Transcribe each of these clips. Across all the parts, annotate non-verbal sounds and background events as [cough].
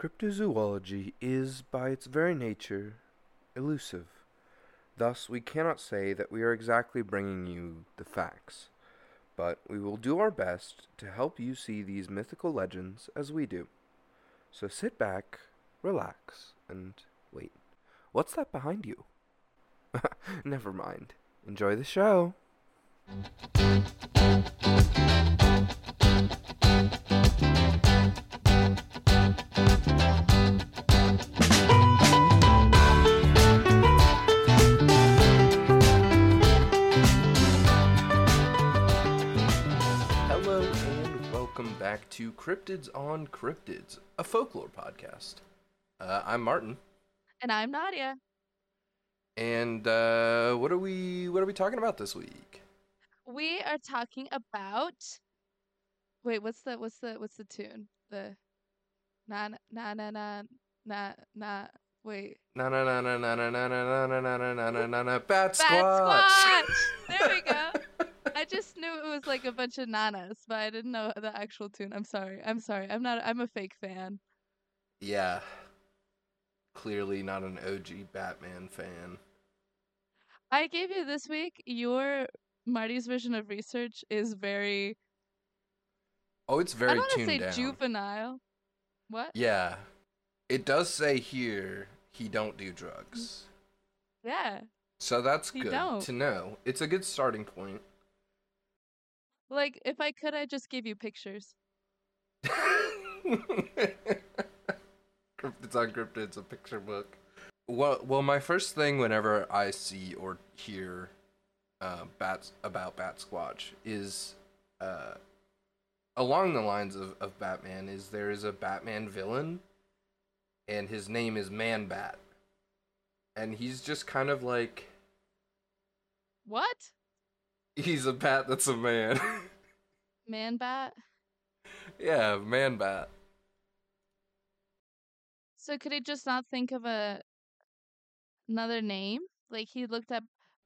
Cryptozoology is, by its very nature, elusive. Thus, we cannot say that we are exactly bringing you the facts, but we will do our best to help you see these mythical legends as we do. So sit back, relax, and wait. What's that behind you? [laughs] Never mind. Enjoy the show. To Cryptids on Cryptids, a folklore podcast. Uh, I'm Martin, And I'm Nadia. and uh, what are we what are we talking about this week? We are talking about Wait, what's the what's the what's the tune? The na na na na na na wait. Na na na na na na na na na na na na na na na Bat Bat Squatch. Squatch! There we go. I just knew it was like a bunch of nanas, but I didn't know the actual tune. I'm sorry. I'm sorry. I'm not I'm a fake fan. yeah, clearly not an OG Batman fan. I gave you this week your Marty's version of research is very Oh, it's I very don't want to say down. juvenile. What? Yeah, it does say here he don't do drugs. Yeah. So that's He good don't. to know. It's a good starting point. Like if I could I just give you pictures. Cryptids on Cryptids, a picture book. Well, well, my first thing whenever I see or hear uh, bats about Bat Squatch is uh, along the lines of, of Batman. Is there is a Batman villain, and his name is Man Bat, and he's just kind of like What? He's a bat that's a man. [laughs] Man bat? yeah, Man Bat. So could he just not think of a another name? Like he looked at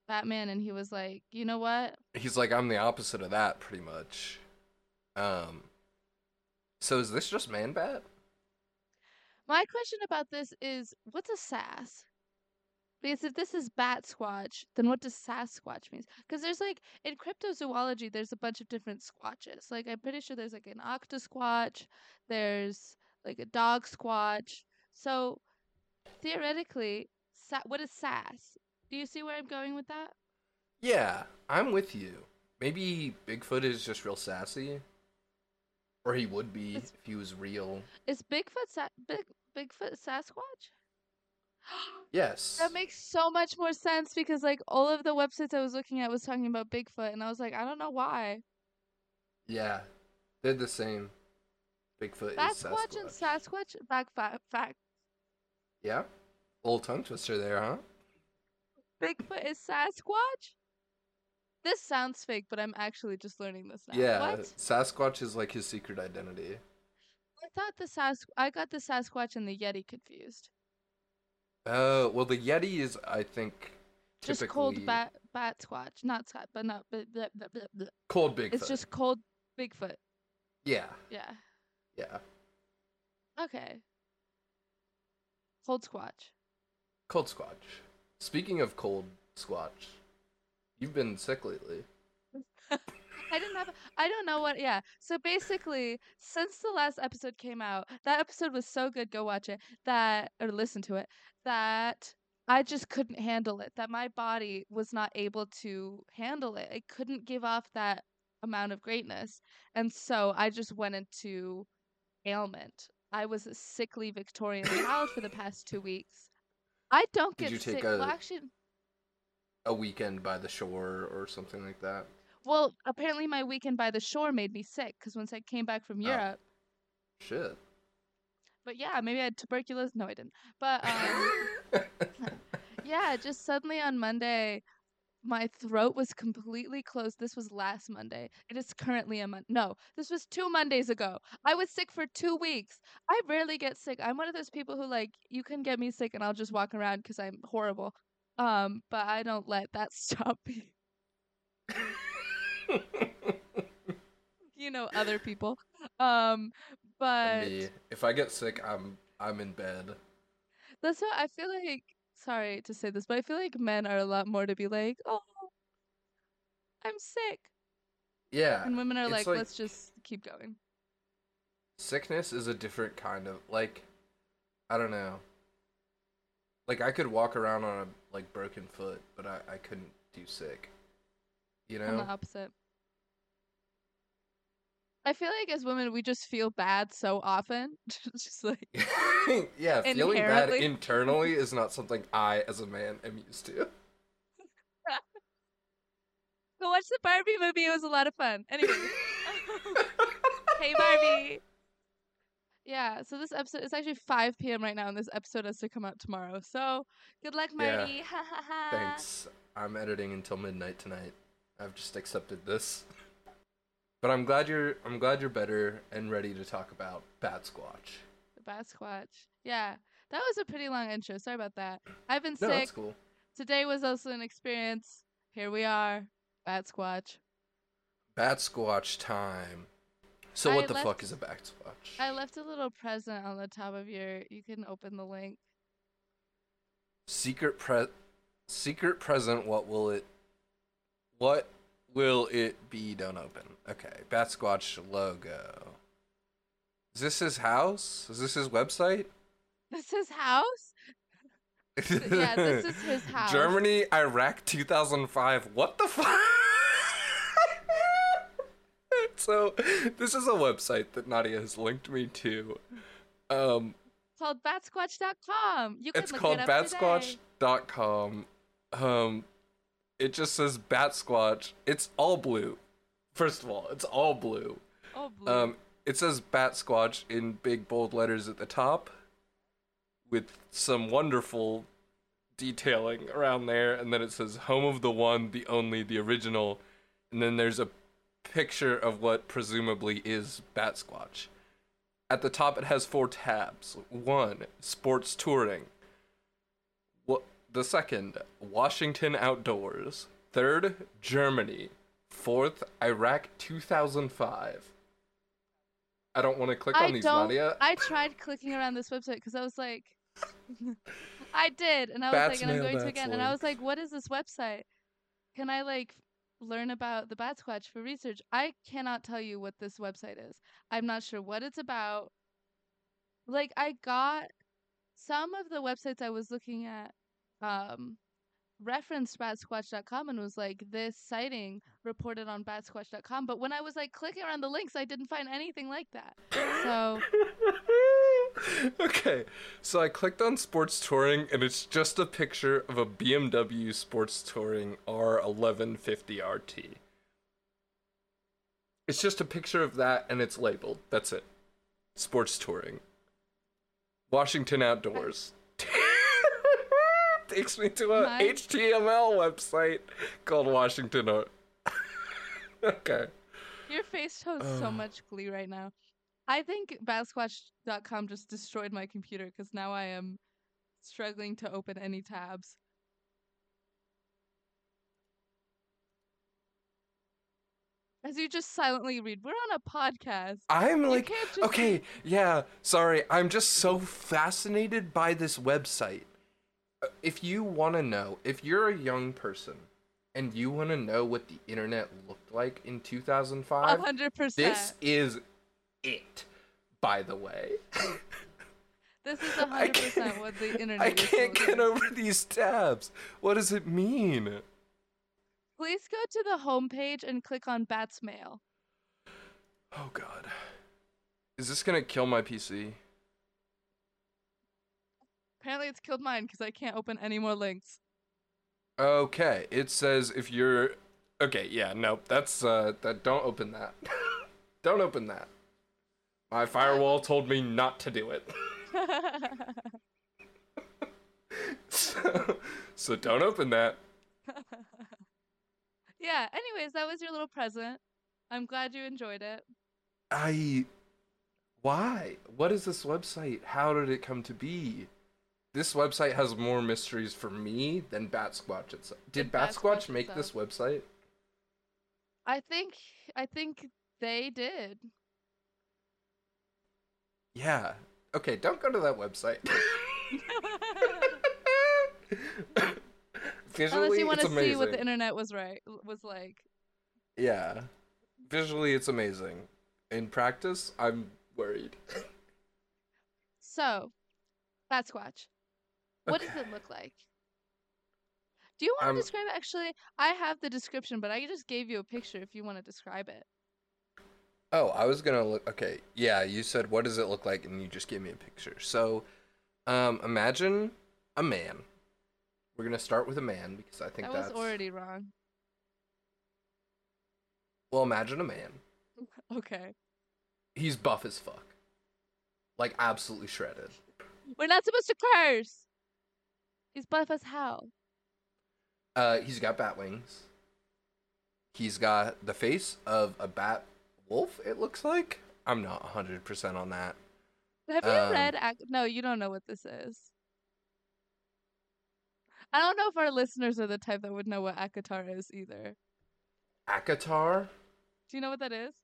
Batman and he was like, you know what? he's like i'm the opposite of that pretty much um so is this just man bat My question about this is what's a sass? Because if this is bat squatch, then what does Sasquatch mean? Because there's like in cryptozoology, there's a bunch of different squatches. Like I'm pretty sure there's like an octosquatch, there's like a dog squatch. So theoretically, sa- what is sass? Do you see where I'm going with that? yeah i'm with you maybe bigfoot is just real sassy or he would be if he was real Is Bigfoot sa- Big Bigfoot Sasquatch? [gasps] yes that makes so much more sense because like all of the websites I was looking at was talking about Bigfoot and I was like, I don't know why. yeah they're the same bigfoot is Sasquatch and Sasquatch. Sasquatch back fact fact. yeah Old tongue twister there huh Bigfoot is Sasquatch? This sounds fake, but I'm actually just learning this now. yeah What? sasquatch is like his secret identity I thought the Sas I got the Sasquatch and the Yeti confused. Oh well the yeti is i think Just typically cold bat bat squatch. Not squat, but not but blah, blah, blah, blah. cold bigfoot It's just cold Bigfoot. yeah Yeah. yeah Okay. Cold squatch. Cold Squatch. Speaking of cold Squatch, you've been sick lately. [laughs] I didn't have. I don't know what. Yeah. So basically, since the last episode came out, that episode was so good. Go watch it. That or listen to it. That I just couldn't handle it. That my body was not able to handle it. It couldn't give off that amount of greatness, and so I just went into ailment. I was a sickly Victorian child for the past two weeks. I don't Did get you take sick. a- Well, actually, A weekend by the shore or something like that. Well, apparently my weekend by the shore made me sick because once I came back from Oh. Europe. Shit. But yeah, maybe I had tuberculosis. No, I didn't. But um, [laughs] [laughs] yeah, just suddenly on Monday, my throat was completely closed. This was last Monday. It is currently a month. No, this was two Mondays ago. I was sick for two weeks. I rarely get sick. I'm one of those people who like you can get me sick and I'll just walk around because I'm horrible. Um, but I don't let that [laughs] stop me. [laughs] You know, other people. Um, but Me, if I get sick, I'm I'm in bed. That's what I feel like. Sorry to say this, but I feel like men are a lot more to be like, "Oh, I'm sick," Yeah. and women are like, like- "Let's just keep going." Sickness is a different kind of like I don't know. Like I could walk around on a like broken foot, but I, I couldn't do sick. You I'm know? the opposite. I feel like as women, we just feel bad so often. [laughs] just like [laughs] yeah, feeling bad internally [laughs] is not something I as a man am used to. go watch the Barbie movie. It was a lot of fun. Anyway, hey Barbie. Yeah, so this episode it's actually 5 p.m. right now, and this episode has to come out tomorrow. So good luck, Yeah. Marty. Ha ha ha. Thanks. I'm editing until midnight tonight. I've just accepted this. But I'm glad you're I'm glad you're better and ready to talk about Bat Squatch. The Bat Squatch. Yeah, that was a pretty long intro. Sorry about that. I've been No, sick. that's cool. Today was also an experience. Here we are, Bat Squatch. Bat Squatch time. So I what the left- fuck is a Bat Squatch? I left a little present on the top of your. You can open the link. Secret pre secret present what will it what will it be don't open. Okay. Bat Squatch logo. Is this his house? Is this his website? This is house. yeah, this is his [laughs] house. Germany, Iraq 2005. What the fuck? [laughs] so, this is a website that Nadia has linked me to. Um, called batsquatch.com. You can it's look called it batsquatch.com. Um, it just says Bat Squatch. It's all blue. First of all, it's all blue. Oh, blue. Um, it says Bat Squatch in big bold letters at the top, with some wonderful detailing around there, and then it says "Home of the One, the Only, the Original," and then there's a picture of what presumably is Bat Squatch. At the top, it has four tabs. One, sports touring. The second, Washington outdoors. Third, Germany. Fourth, Iraq 2005. I don't want to click I on these, don't. Nadia. I tried clicking around this website because I was like, [laughs] I did, and I was Bats like, and I'm going to again, and I was like, what is this website? Can I like learn about the Bat Squatch for research? I cannot tell you what this website is. I'm not sure what it's about. Like I got some of the websites I was looking at um referenced batsquatch.com and was like this sighting reported on batsquatch.com but when i was like clicking around the links i didn't find anything like that so [laughs] okay, so I clicked on sports touring, and it's just a picture of a BMW Sports Touring R1150 RT. It's just a picture of that, and it's labeled. That's it. Sports touring. Washington Outdoors. Takes me to a My- HTML website called Washington. Out- [laughs] okay. your face shows so oh. much glee right now i think batsquatch.com just destroyed my computer because now i am struggling to open any tabs as you just silently read we're on a podcast I'm like, okay, yeah, sorry. I'm just so fascinated by this website. If you want to know, if you're a young person and you want to know what the internet looked like in 2005, 100% this is it, by the way. this is [laughs] I 100% can't- what the internet I can't like. get over these tabs. What does it mean? Please go to the homepage and click on Bats Mail. Oh, God. Is this going to kill my PC? Apparently, it's killed mine because I can't open any more links. Okay, it says if you're okay, yeah, nope, that's uh that don't open that. [laughs] don't open that. My firewall told me not to do it. so, [laughs] so don't open that. [laughs] yeah, anyways, that was your little present. I'm glad you enjoyed it. I why? What is this website? How did it come to be? This website has more mysteries for me than Bat Squatch itself. Did Bat Bat Squatch Squatch make this website? I think I think they did. Yeah. Okay, don't go to that website. Visually, [laughs] Unless you want to see what the internet was right was like. Yeah. Visually, it's amazing. In practice, I'm worried. [laughs] So, Bat Squatch. What does it look like? Do you want Um, to describe it? Actually, I have the description, but I just gave you a picture if you want to describe it. Oh, I was gonna look. Okay, yeah, you said what does it look like, and you just gave me a picture. So, um, imagine a man. We're gonna start with a man because I think That was that's already wrong. well. Imagine a man. [laughs] Okay. He's buff as fuck, like absolutely shredded. We're not supposed to curse. He's buff as hell. Uh, he's got bat wings. He's got the face of a bat wolf. It looks like. I'm not 100 percent on that. Have you Um, read? No, you don't know what this is. I don't know if our listeners are the type that would know what ACOTAR is either. ACOTAR. Do you know what that is?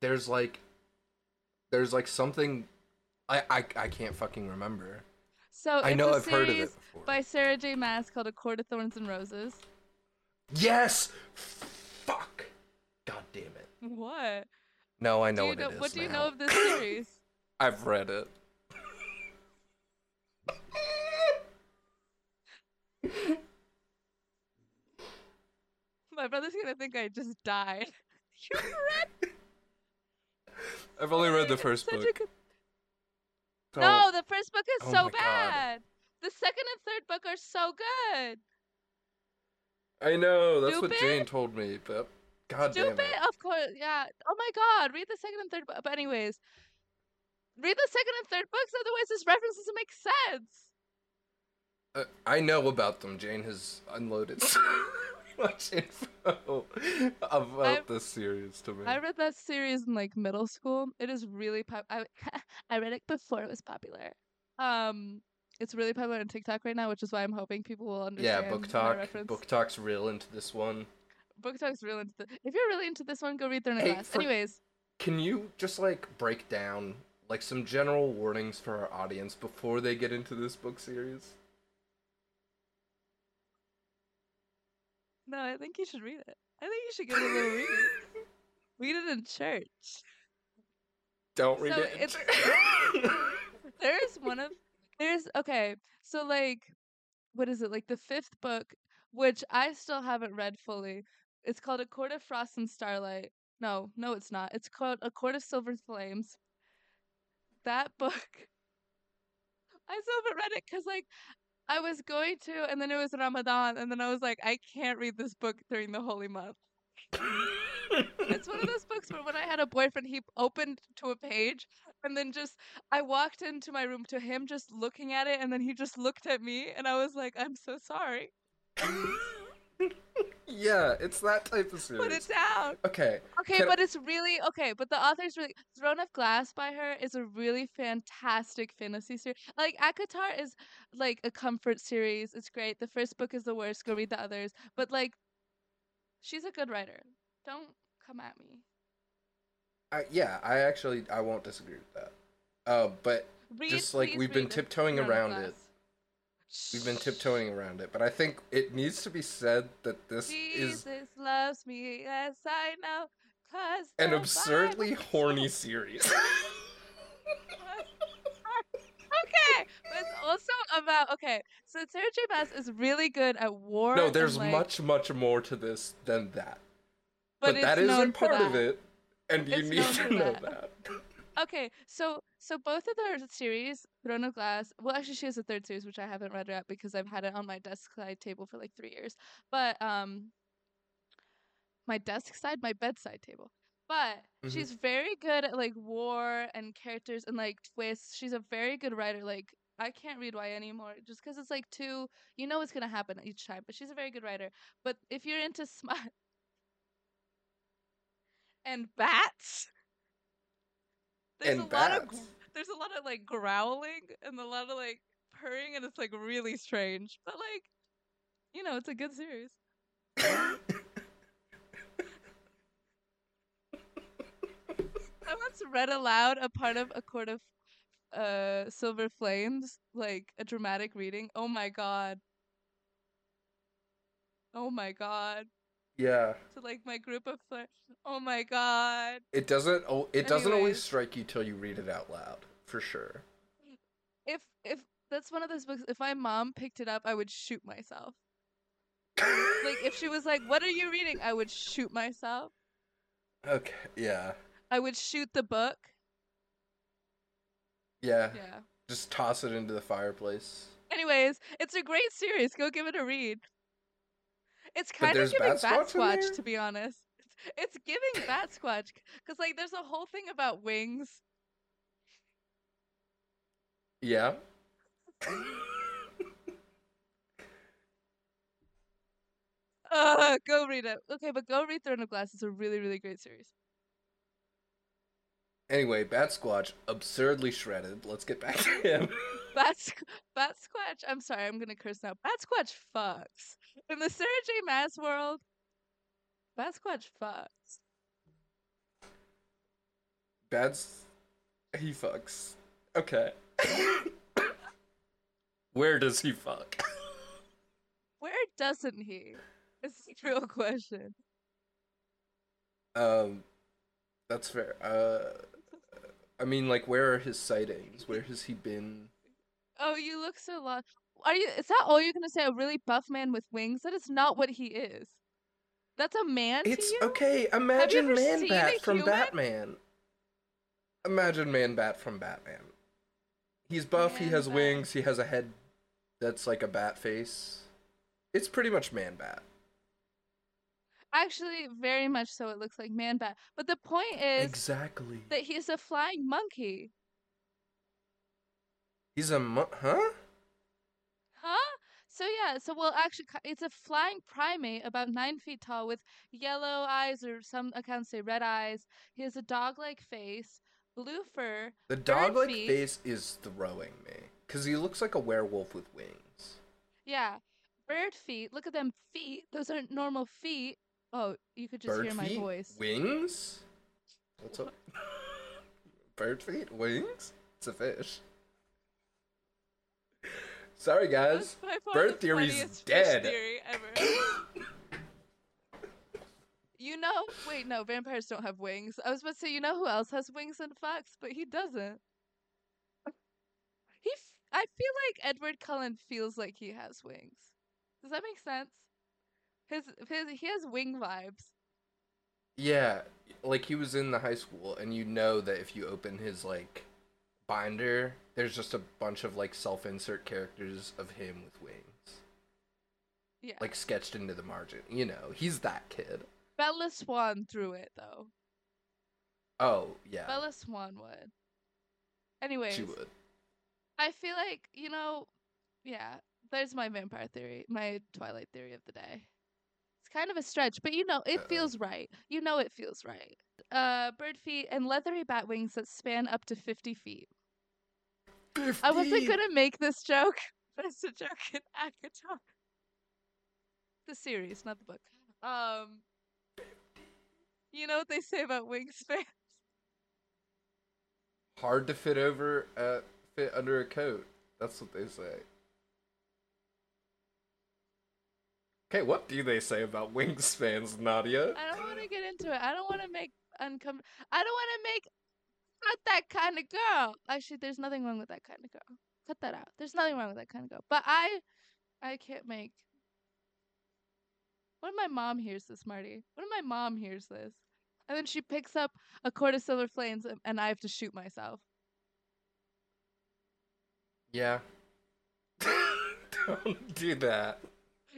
There's like, there's like something. I I I can't fucking remember. So I it's know a I've heard of series it before. by Sarah J. Maas called A Court of Thorns and Roses. Yes. Fuck. God damn it. What? No, I know what know, it is. what do you now. know of this series? [coughs] I've read it. My brother's gonna think I just died. [laughs] you read I've only read the first Such a book. So- No, the first book is Oh so my God. bad. The second and third book are so good. I know that's what Jane told me, but god damn Stupid, of course. Yeah. Oh my God. Read the second and third book. But anyways, read the second and third books. Otherwise, this reference doesn't make sense. Uh, I know about them. Jane has unloaded [laughs] much info about I've- this series to me. I read that series in like middle school. It is really pop. I [laughs] I read it before it was popular. Um, it's really popular on TikTok right now, which is why I'm hoping people will understand. yeah, book talk. Book talk's real into this one. Book talk's real into the. If you're really into this one, go read of Hey, Glass. for- Anyways, Can you just like break down like some general warnings for our audience before they get into this book series? No, I think you should read it. I think you should give it a little read. [laughs] Read it in church. Don't read So it. it's- [laughs] There's one of there's okay. So like, what is it? Like the fifth book, which I still haven't read fully. It's called A Court of Frost and Starlight. No, no, it's not. It's called A Court of Silver Flames. That book, [laughs] I still haven't read it because like I was going to, and then it was Ramadan, and then I was like, I can't read this book during the holy month. It's one of those [laughs] books where when I had a boyfriend, he opened to a page and then just I walked into my room to him just looking at it and then he just looked at me and I was like, I'm so sorry. [laughs] yeah, it's that type of series. Put it down. Okay. Okay, Can I- but it's really okay, but the author's really Throne of Glass by her is a really fantastic fantasy series. Like ACOTAR is like a comfort series. It's great. The first book is the worst. Go read the others. But like she's a good writer. Don't come at me. I, yeah, I actually I won't disagree with that. Uh, but Read, Just like we've been tiptoeing Throne of around Glass. it. We've been tiptoeing around it, but I think it needs to be said that this is loves me, yes I know, cause an absurdly horny series. [laughs] okay, but it's also about okay. So Sarah J. Maas is really good at war. no, and, there's like- much, much more to this than that. but, But, that isn't part of it, and you It's need to know that. that. Okay, so so both of their series, Throne of Glass. Well, actually, she has a third series which I haven't read yet because I've had it on my desk side table for like three years. But um, my desk side, my bedside table. But Mhm. she's very good at like war and characters and like twists. She's a very good writer. Like I can't read YA anymore just because it's like too. You know what's gonna happen each time. But she's a very good writer. But if you're into smut [laughs] and bats. There's a lot of there's a lot of like growling and a lot of like purring and it's like really strange. But like, you know, it's a good series. I want once read aloud a part of a court of uh silver flames, like a dramatic reading. Oh my god. Oh my god. Yeah. To like my group of friends. Oh my god. It doesn't. Oh, it doesn't always strike you till you read it out loud, for sure. If if that's one of those books, if my mom picked it up, I would shoot myself. Like if she was like, "What are you reading?" I would shoot myself. okay. Yeah. I would shoot the book. Yeah. Yeah. Just toss it into the fireplace. Anyways, it's a great series. Go give it a read. It's kind of giving Bat Squatch in to be honest. It's, giving giving Batsquatch because like there's a whole thing about wings. Yeah. Uh, go read it. Okay, but go read Throne of Glass. It's a really, really great series. anyway, Bat Squatch, absurdly shredded. Let's get back to him. Bats Squatch, I'm sorry, I'm gonna curse now. Bat Squatch fucks. [laughs] In the Sarah J. Maas world, Batsquatch fucks. Bats. He fucks. Okay. [coughs] Where does he fuck? [laughs] Where doesn't he? It's a real question. Um, that's fair. Uh, I mean, like, where are his sightings? Where has he been? Oh, you look so lost. Are you? Is that all you're gonna say? A really buff man with wings? That is not what he is. That's a man It's okay. Imagine Man Bat from human? Batman. Imagine Man Bat from Batman. He's buff. he has Bat. wings. He has a head that's like a bat face. It's pretty much Man Bat. Actually, very much so. It looks like man bat. But the point is Exactly. that he's a flying monkey. He's a mo- huh? So yeah, so well, actually, it's a flying primate about nine feet tall with yellow eyes, or some accounts say red eyes. He has a dog-like face, blue fur. The dog-like feet. face is throwing me because he looks like a werewolf with wings. Yeah, bird feet. Look at them feet. Those aren't normal feet. Oh, you could just Bird hear my feet, voice. wings. What's up? [laughs] Bird feet, wings. It's a fish. Sorry, guys. That's by far bird the theory's dead. Theory you know, wait, no, vampires don't have wings. I was about to say, you know who else has wings and Fox, but he doesn't. He, f- I feel like Edward Cullen feels like he has wings. Does that make sense? His, his, he has wing vibes. Yeah, like he was in the high school, and you know that if you open his like binder, there's just a bunch of like self-insert characters of him with wings, Yeah. like sketched into the margin. You know, he's that kid. Bella Swan threw it though. Oh yeah, Bella Swan would. Anyways, she would. I feel like, you know, yeah, there's my vampire theory, my Twilight theory of the day. It's kind of a stretch, but you know, it Uh-oh. feels right. You know, it feels right. Uh, bird feet and leathery bat wings that span up to 50 feet. I wasn't gonna make this joke, [laughs] but it's a joke in [laughs] ACOTAR. The series, not the book. Um, you know what they say about wingspans? hard to fit over uh fit under a coat that's what they say okay what do they say about wingspans nadia I don't want to get into it. I don't want to make uncom. I don't want to make not that kind of girl. Actually, there's nothing wrong with that kind of girl. Cut that out. There's nothing wrong with that kind of girl. But I, I can't make. What if my mom hears this, Marty? What if my mom hears this, and then she picks up a court of silver flames, and- and I have to shoot myself? yeah [laughs] don't do that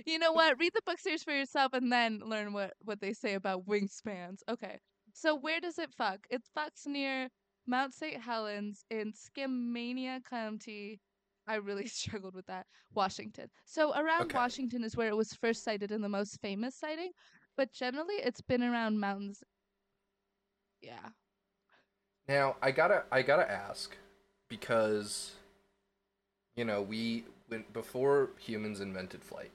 You know what? Read the book series for yourself and then learn what what they say about wingspans. Okay. So where does it fuck? It fucks near Mount St. Helens in Skamania County. I really [laughs] struggled with that. Washington. So around Okay. Washington is where it was first sighted and the most famous sighting, but generally it's been around mountains. Yeah. now i gotta i gotta ask because you know we when before humans invented flight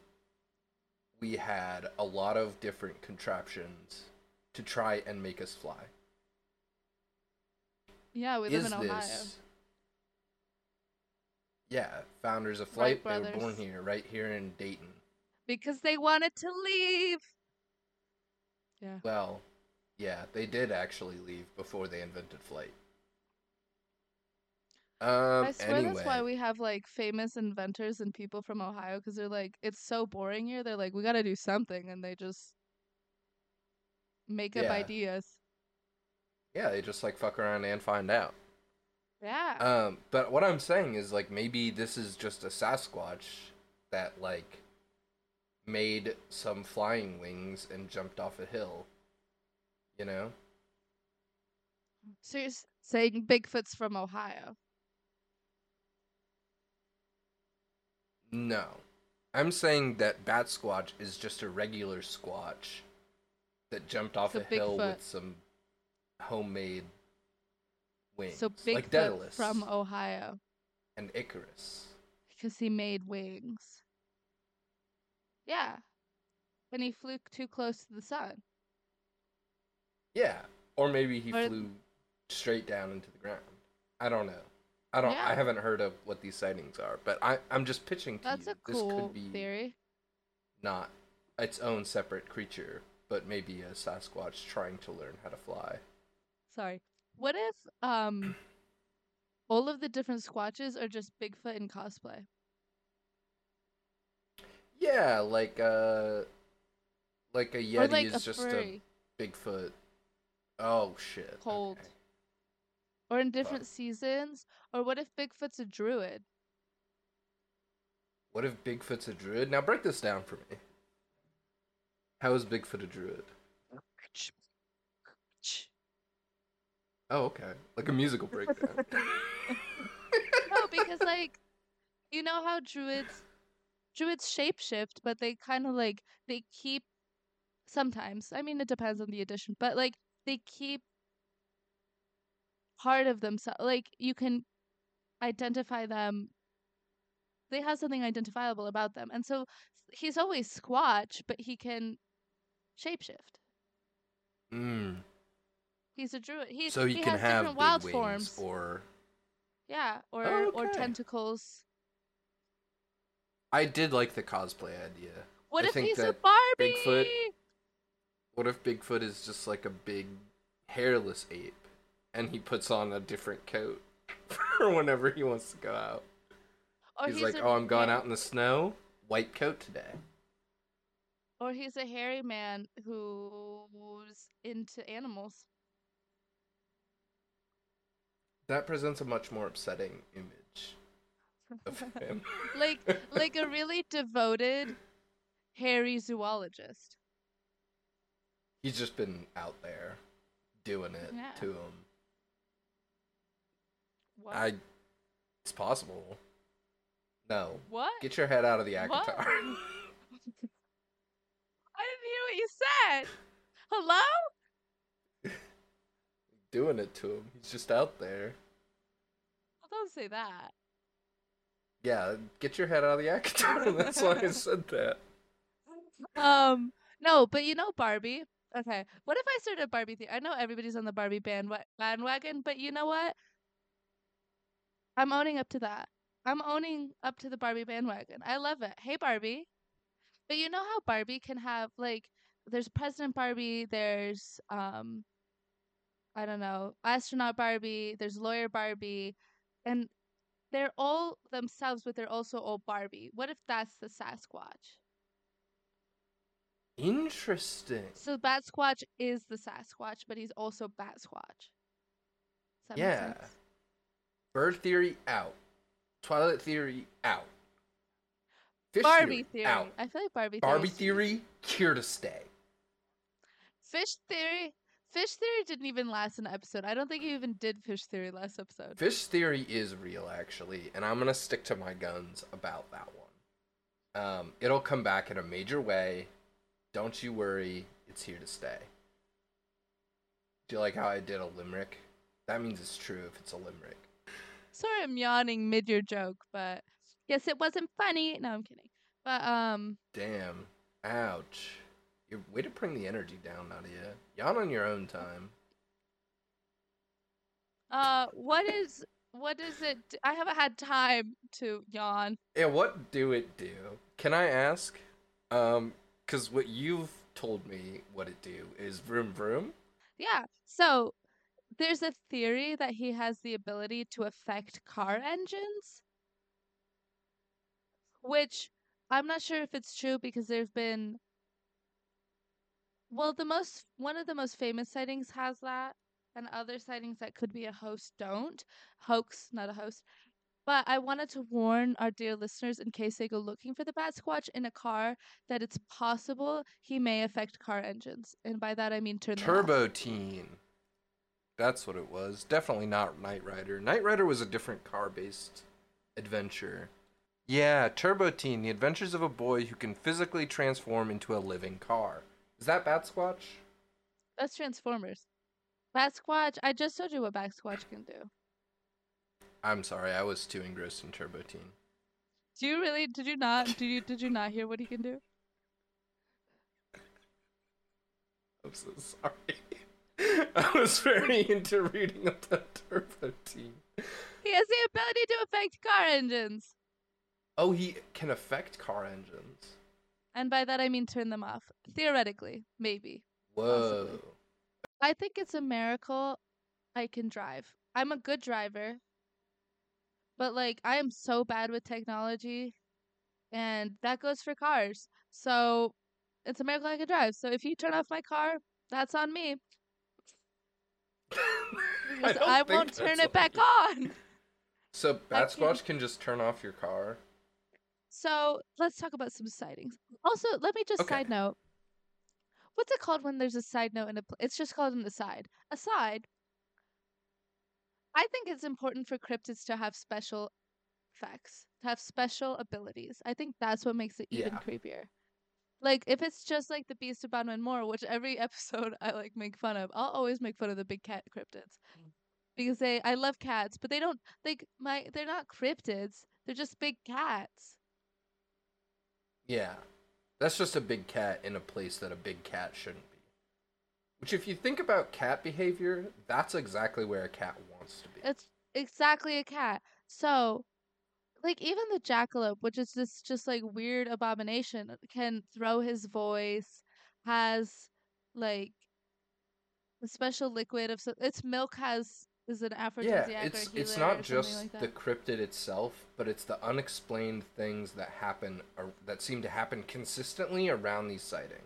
we had a lot of different contraptions to try and make us fly Yeah, we live is in Ohio. this? Yeah, founders of Flight. Wright They were born here, right here in Dayton. Because they wanted to leave. Yeah. Well, yeah, they did actually leave before they invented flight. Um. I swear anyway, that's why we have like famous inventors and people from Ohio because they're like, it's so boring here. They're like, we got to do something, and they just make up Yeah. ideas. Yeah, they just like fuck around and find out. Yeah. Um, but what I'm saying is like maybe this is just a Sasquatch that like made some flying wings and jumped off a hill. You know? so you're saying Bigfoot's from Ohio? No. I'm saying that Bat Squatch is just a regular squatch that jumped off So a hill with some homemade wings. So like Daedalus from Ohio and Icarus. because he made wings. Yeah. And he flew too close to the sun. Yeah. Or maybe he Or- flew straight down into the ground. I don't know. I don't I haven't heard of what these sightings are, but I, I'm just pitching to That's you. a this cool could be theory. not its own separate creature, but maybe a Sasquatch trying to learn how to fly. Sorry. What if um all of the different squatches are just Bigfoot in cosplay? Yeah, like uh like a Yeti like is a just furry, a Bigfoot. Oh shit. Cold. okay. or in different seasons? Or what if Bigfoot's a druid? What if Bigfoot's a druid? Now break this down for me. How is Bigfoot a druid? Oh, okay. Like a musical breakdown. [laughs] no, because like you know how druids druids shapeshift, but they kind of like they keep sometimes. I mean, it depends on the edition, but like they keep part of themselves. Like you can identify them. They have something identifiable about them, and so he's always Squatch, but he can shapeshift. mm. He's a druid. He So he, he can have different wild wings forms. or Yeah, or or Okay. tentacles. I did like the cosplay idea. What I if he's a Barbie? Bigfoot- What if Bigfoot is just like a big hairless ape and he puts on a different coat [laughs] for whenever he wants to go out? Or he's, like, a "Oh, I'm going out in the snow, white coat today." Or he's a hairy man who's into animals. That presents a much more upsetting image of [laughs] him. like [laughs] like a really devoted hairy zoologist. He's just been out there doing it Yeah. to him. What? I it's possible. No. what? Get your head out of the What? ACOTAR. [laughs] I didn't hear what you said. Hello? Doing it to him. He's just out there. Well, don't say that. Yeah, get your head out of the ACOTAR. [laughs] That's why I said that. Um, no, but you know Barbie. Okay, what if I started a Barbie theory? I know everybody's on the Barbie bandwa- bandwagon, but you know what? I'm owning up to that. I'm owning up to the Barbie bandwagon. I love it. Hey Barbie. But you know how Barbie can have like there's President Barbie, there's um I don't know, astronaut Barbie, there's lawyer Barbie, and they're all themselves, but they're also all Barbie. What if that's the Sasquatch? Interesting. So Bat Squatch is the Sasquatch, but he's also Bat Squatch. Does that make Yeah. Bird theory out. Twilight theory out. Fish Barbie theory. out. I feel like Barbie theory. Barbie too theory here to stay. Fish theory. Fish theory didn't even last an episode. I don't think you even did fish theory last episode. Fish theory is real, actually, and I'm gonna stick to my guns about that one. Um, it'll come back in a major way. Don't you worry, it's here to stay. Do you like how I did a limerick? That means it's true if it's a limerick. Sorry, I'm yawning mid your joke, but yes, it wasn't funny. No, I'm kidding. But um, Damn. Ouch. Way to bring the energy down, Nadia. Yawn on your own time. Uh, what is what is it? I haven't had time to yawn. Yeah, what do it do? Can I ask? Um, because what you've told me what it do is vroom vroom. Yeah. So there's a theory that he has the ability to affect car engines, which I'm not sure if it's true because there've been well, the most one of the most famous sightings has that, and other sightings that could be a host don't. Hoax, not a host. But I wanted to warn our dear listeners in case they go looking for the Bat Squatch in a car that it's possible he may affect car engines. And by that I mean turn. Turbo Teen. That's what it was. Definitely not Knight Rider. Knight Rider was a different car based adventure. Yeah, Turbo Teen, the adventures of a boy who can physically transform into a living car. Is that Bat Squatch? That's Transformers. Bat Squatch, I just told you what Bat Squatch can do. I'm sorry, I was too engrossed in Turbo Teen. Do you really did you not did you did you not hear what he can do? [laughs] I'm so sorry. [laughs] I was very into reading about Turbo Teen. He has the ability to affect car engines. Oh, he can affect car engines. And by that I mean turn them off. Theoretically, maybe. Whoa. Possibly. I think it's a miracle I can drive. I'm a good driver. But like I am so bad with technology and that goes for cars. So it's a miracle I can drive. So if you turn off my car, that's on me. [laughs] Don't I, won't turn it back on. So Bat can- Squatch can just turn off your car. So let's talk about some sightings. Also, let me just Okay. side note. What's it called when there's a side note in a? Pl- it's just called an aside. Aside. I think it's important for cryptids to have special effects, to have special abilities. I think that's what makes it even Yeah. creepier. Like if it's just like the Beast of Bodmin Moor, which every [laughs] episode I like make fun of. I'll always make fun of the big cat cryptids mm. because they I love cats, but they don't like my they're not cryptids. They're just big cats. Yeah. That's just a big cat in a place that a big cat shouldn't be. Which, if you think about cat behavior, that's exactly where a cat wants to be. It's exactly a cat. So, like even the jackalope, which is this just like weird abomination, uh, can throw his voice, has like a special liquid of its milk has is an yeah, it's it's not just like the cryptid itself, but it's the unexplained things that happen or that seem to happen consistently around these sightings.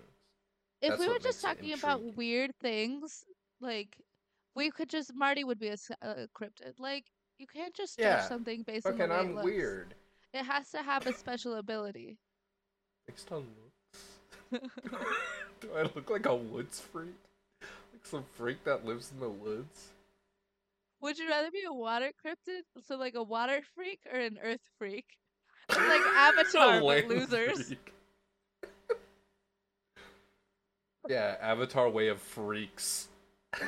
if that's we were just talking about weird things, like we could just Marty would be a cryptid. Like you can't just judge Yeah, something based on the way I'm it looks. weird. It has to have a special ability. Based on looks. [laughs] Do I look like a woods freak? Like some freak that lives in the woods? Would you rather be a water cryptid, so like a water freak, or an earth freak? It's like [laughs] Avatar, but losers. freak. yeah, Avatar Way of Freaks. [laughs]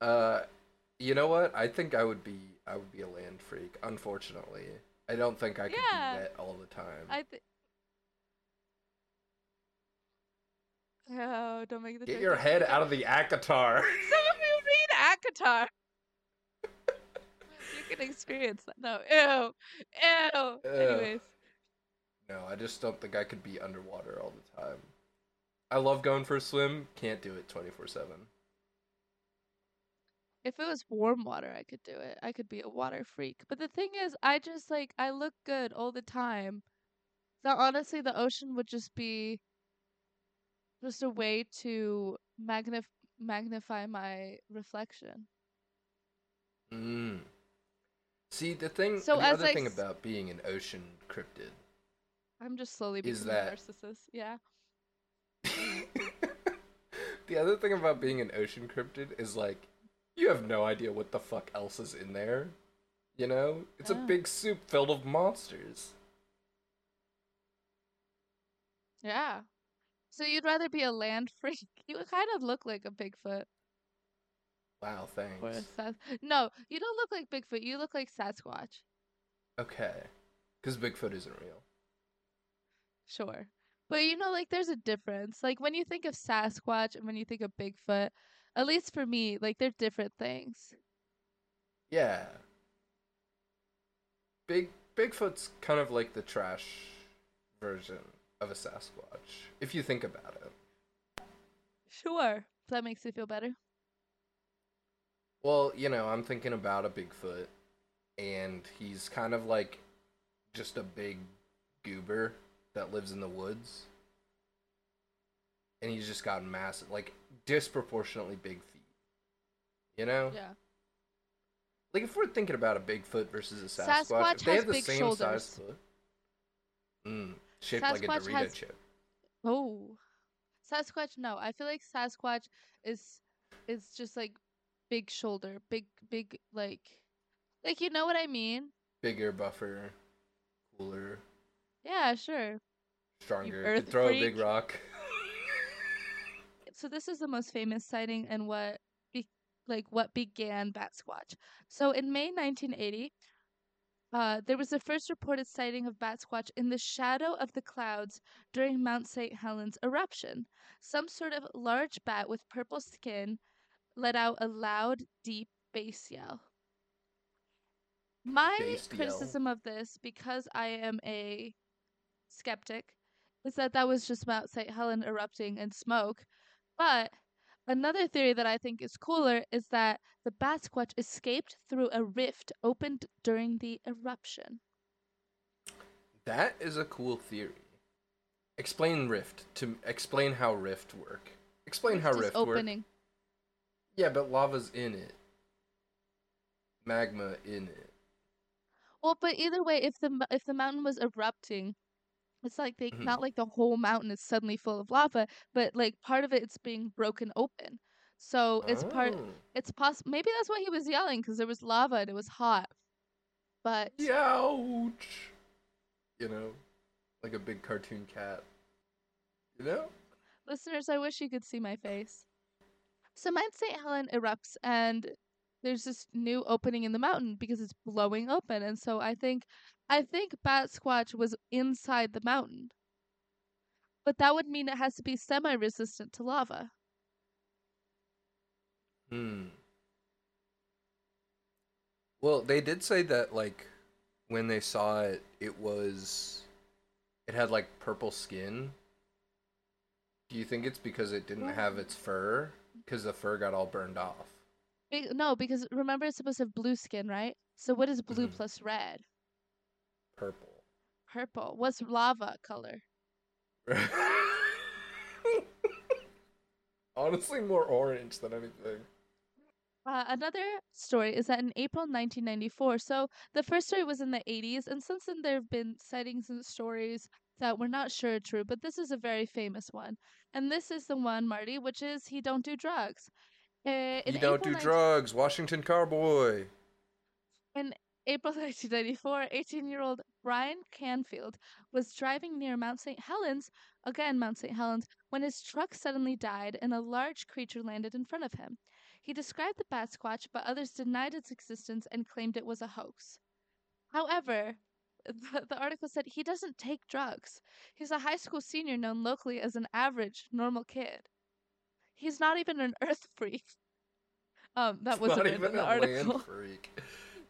Uh, you know what? I think I would be I would be a land freak. Unfortunately, I don't think I could Yeah. be wet all the time. I think. Oh, don't make the Get your head out of the ACOTAR. [laughs] Some of you read ACOTAR. you can experience that. No, ew, ew. Ew. Anyways, no, I just don't think I could be underwater all the time. I love going for a swim. Can't do it twenty four seven. if it was warm water, I could do it. I could be a water freak. But the thing is, I just like I look good all the time. So honestly, the ocean would just be just a way to magnif- magnify my reflection. Mm. See, the thing, So the other I thing s- about being an ocean cryptid I'm just slowly becoming a narcissist. Yeah. [laughs] the other thing about being an ocean cryptid is like you have no idea what the fuck else is in there. You know? It's a big soup filled of monsters. Yeah. So you'd rather be a land freak? [laughs] You kind of look like a Bigfoot Wow, thanks. Sas- No, you don't look like Bigfoot. You look like Sasquatch. Okay. Cuz Bigfoot isn't real. Sure. But you know, like there's a difference. Like when you think of Sasquatch and when you think of Bigfoot, At least for me, like they're different things. Yeah. Big Bigfoot's kind of like the trash version of a Sasquatch, if you think about it. Sure. If that makes you feel better. Well, you know, I'm thinking about a Bigfoot, and he's kind of like just a big goober that lives in the woods. And he's just got massive, like, disproportionately big feet. You know? Yeah. Like, if we're thinking about a Bigfoot versus a Sasquatch, Sasquatch they have the same shoulders. size foot. Mm, shaped like a Sasquatch Dorito has- chip. Oh. Sasquatch, no. I feel like Sasquatch is is just like big shoulder, big big like like you know what I mean? Bigger, buffer, cooler, Yeah, sure. stronger. throw a big rock. So this is the most famous sighting and what be- like what began Bat Squatch. So in May 1980, uh, there was the first reported sighting of Bat Squatch in the shadow of the clouds during Mount St. Helens eruption. Some sort of large bat with purple skin let out a loud, deep bass yell. My Bass yell. criticism of this, because I am a skeptic, is that that was just Mount St. Helen erupting in smoke. But another theory that I think is cooler is that the Bat Squatch escaped through a rift opened during the eruption. That is a cool theory. Explain Rift to explain how Rift work. Explain how Rift is Rift work. opening. Yeah, but lava's in it. Magma in it. Well, but either way, if the if the mountain was erupting, it's like they Mhm. not like the whole mountain is suddenly full of lava, but like part of it's being broken open. So it's part. Oh. It's possible. Maybe that's why he was yelling because there was lava and it was hot. But Youch! You know, like a big cartoon cat. You know? listeners, I wish you could see my face. So Mount St. Helen erupts and there's this new opening in the mountain because it's blowing open, and so I think, I think Bat Squatch was inside the mountain. But that would mean it has to be semi-resistant to lava. Hmm. Well, they did say that like when they saw it, it was it had like purple skin. Do you think it's because it didn't have its fur? Because the fur got all burned off. No, because remember it's supposed to have blue skin, right? So what is blue Mhm. plus red? Purple. Purple. What's lava color? [laughs] Honestly, more orange than anything. Uh, another story is that in April 1994, so the first story was in the 80s, and since then there have been sightings and stories that we're not sure are true, but this is a very famous one. And this is the one, Marty, which is he don't do drugs. Uh, you don't April do 19 drugs, Washington Carboy. In April [laughs] 1994, 18 year old Brian Canfield was driving near Mount St. Helens, again Mount St. Helens, when his truck suddenly died and a large creature landed in front of him. He described the Batsquatch, but others denied its existence and claimed it was a hoax. However, [laughs] the, the article said he doesn't take drugs. He's a high school senior known locally as an average, normal kid. He's not even an [laughs] earth freak. Um, that wasn't Not in even the a article.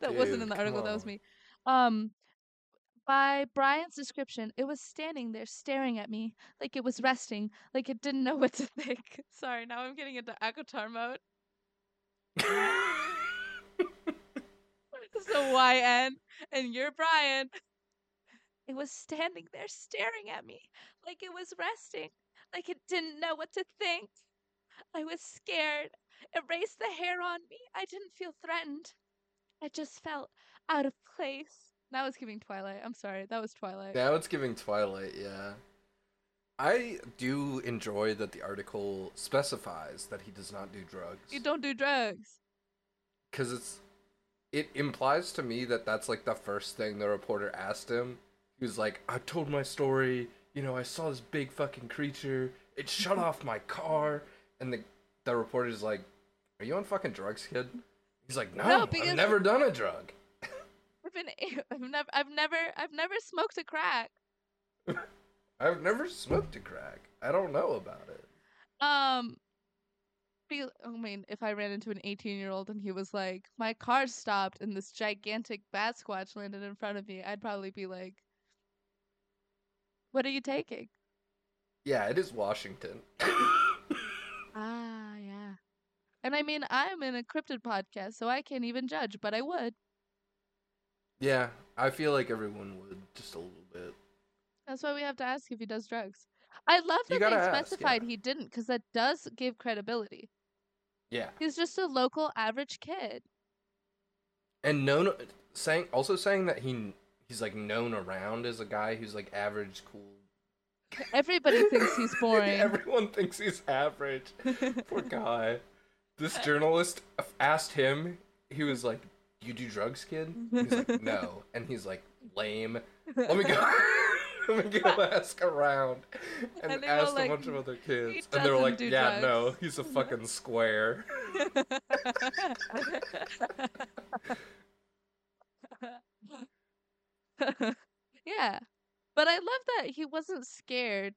[laughs] that wasn't in the article. That was me. Um, by Brian's description, it was standing there staring at me like it was resting, like it didn't know what to [laughs] think. Sorry, now I'm getting into ACOTAR mode. So YN and you're Brian. It was standing there staring at me like it was resting, like it didn't know what to think. I was scared. It raised the hair on me. I didn't feel threatened. I just felt out of place. That was giving Twilight. I'm sorry. That was Twilight. Now it's giving Twilight, yeah. I do enjoy that the article specifies that he does not do drugs. You don't do drugs. Because it's. It implies to me that that's like the first thing the reporter asked him. He was like, I told my story. You know, I saw this big fucking creature. It shut [laughs] off my car. And the, the reporter's like, Are you on fucking drugs, kid? He's like, No, No, I've never done a drug. I've been. I've never. I've never. I've never smoked a crack. I've never smoked a crack. I don't know about it. Um. be. I mean, if I ran into an 18 year old and he was like, "My car stopped and this gigantic bat squatch landed in front of me," I'd probably be like, "What are you taking?" Yeah, it is Washington. Ah, yeah. And I mean, I'm in a cryptid podcast, so I can't even judge, but I would. yeah, I feel like everyone would just a little bit. That's why we have to ask if he does drugs. I love that they ask, specified yeah. he didn't, because that does give credibility. Yeah, He's just a local average kid. and known saying also saying that he he's like known around as a guy who's like average, cool. Everybody thinks he's [laughs] boring. Everyone thinks he's average. Poor [laughs] guy. This journalist asked him. He was like, "You do drugs, kid?" He's like, "No," and he's like, "Lame." Let me go. [laughs] Let me go ask around and, And they ask like, a bunch of other kids, and they were like, "Yeah, no, he's a fucking square." [laughs] yeah. But I love that he wasn't scared.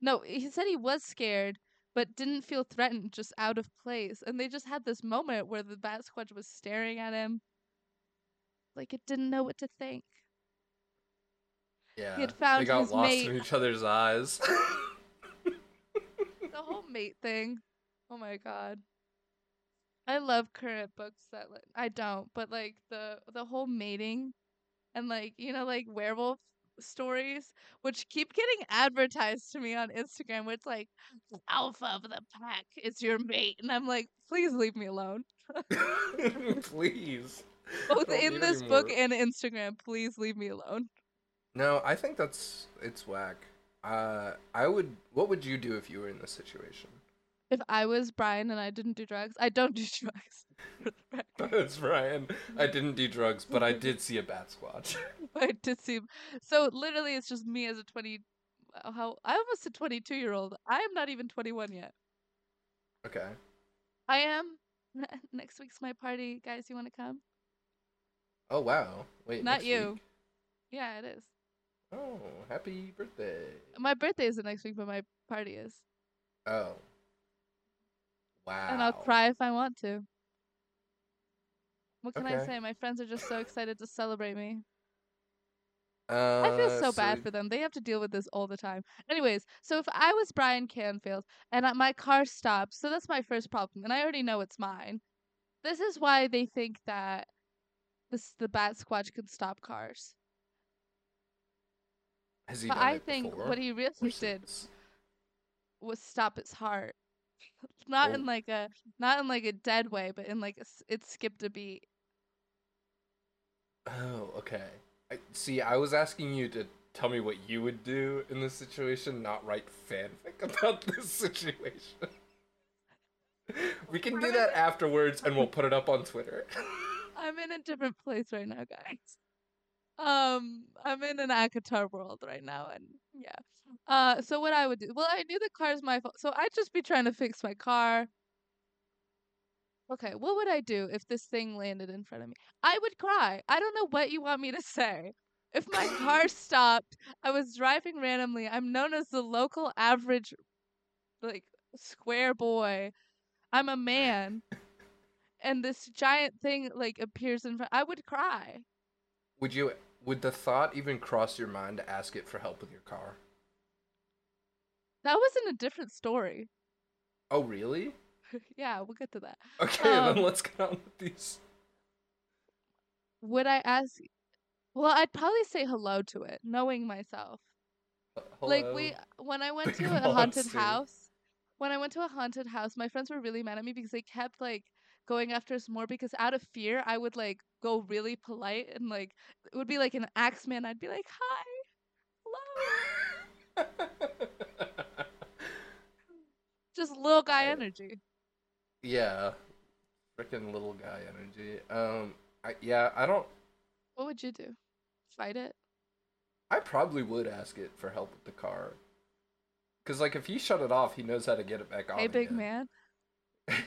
No, he said he was scared, but didn't feel threatened, just out of place. And they just had this moment where the Bat Squatch was staring at him like it didn't know what to think. Yeah, had found they got his lost mate. in each other's eyes. The whole mate thing. Oh my god. I love current books that like I don't, but like the the whole mating and like you know like werewolf stories which keep getting advertised to me on Instagram where it's like alpha of the pack is your mate and I'm like please leave me alone. [laughs] [laughs] Please. Both Don't in this book and Instagram, please leave me alone. No, I think that's it's whack. Uh, I would. What would you do if you were in this situation? If I was Brian and I didn't do drugs, I don't do [laughs] drugs. for the record. That's Ryan. I didn't do drugs, but I did see a bat squatch. I did see. So literally, it's just me as a twenty. uh, How I almost a twenty-two year old. I am not even twenty-one yet. Okay. I am. Next week's my party, guys. You want to come? Oh wow. Wait. Not you. week? Yeah, it is. Oh, happy birthday. My birthday is the next week, but my party is, Oh. Wow. and I'll cry if I want to. What can I say? My friends are just so excited to celebrate me. Uh, I feel so bad for them. They have to deal with this all the time. Anyways, so if I was Brian Canfield and uh, my car stops, so that's my first problem, and I already know it's mine. This is why they think that this the Bat Squatch can stop cars. Has he But I think before? what he really did was stop its heart, [laughs] not Oh. in like a not in like a dead way, but in like a it skipped a beat. Oh, okay. I see. I was asking you to tell me what you would do in this situation, not write fanfic [laughs] about this situation. we can do that afterwards, and we'll put it up on Twitter. [laughs] I'm in a different place right now, guys. Um, I'm in an ACOTAR world right now, and yeah. Uh, so what I would do? Well, I knew the car's my fault, so I'd just be trying to fix my car. Okay, what would I do if this thing landed in front of me? I would cry. I don't know what you want me to say. If my car [laughs] stopped, I was driving randomly. I'm known as the local average, like, square boy. I'm a man. And this giant thing, like, appears in front. I would cry. would you? Would the thought even cross your mind to ask it for help with your car? That was in a different story. Oh, really? [laughs] yeah, we'll get to that. Okay, Um, then let's get on with these. Would I ask? Well, I'd probably say hello to it, knowing myself. Like we, when I went [laughs] to a a haunted house, when I went to a haunted house, my friends were really mad at me because they kept like going after us more because out of fear, I would like go really polite and like it would be like an axeman. I'd be like, "Hi, hello," [laughs] just little guy energy. Yeah, freaking little guy energy. Um, I, yeah, I don't. What would you do? Fight it? I probably would ask it for help with the car. Cause like if he shut it off, he knows how to get it back on. Hey, big again. man. [laughs]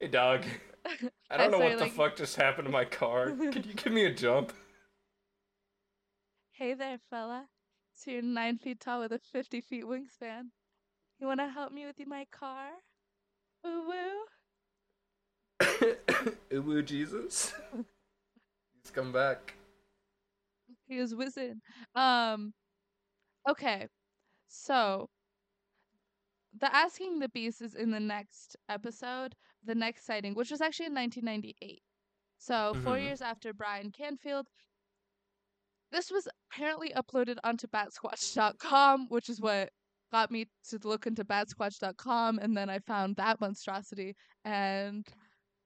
Hey, dog. [laughs] I don't know sorry, what the like- fuck just happened to my car. [laughs] Could you give me a jump? Hey there, fella. So you're nine feet tall with a 50 feet wingspan. You want to help me with my car? Ooh woo. Uwu Jesus. [laughs] He's come back. He is whizzing. Um okay. So the asking the beast is in the next episode, the next sighting, which was actually in 1998. So, 4 Mhm. years after Brian Canfield. This was apparently uploaded onto batsquatch.com, which is what got me to look into batsquatch.com and then I found that monstrosity and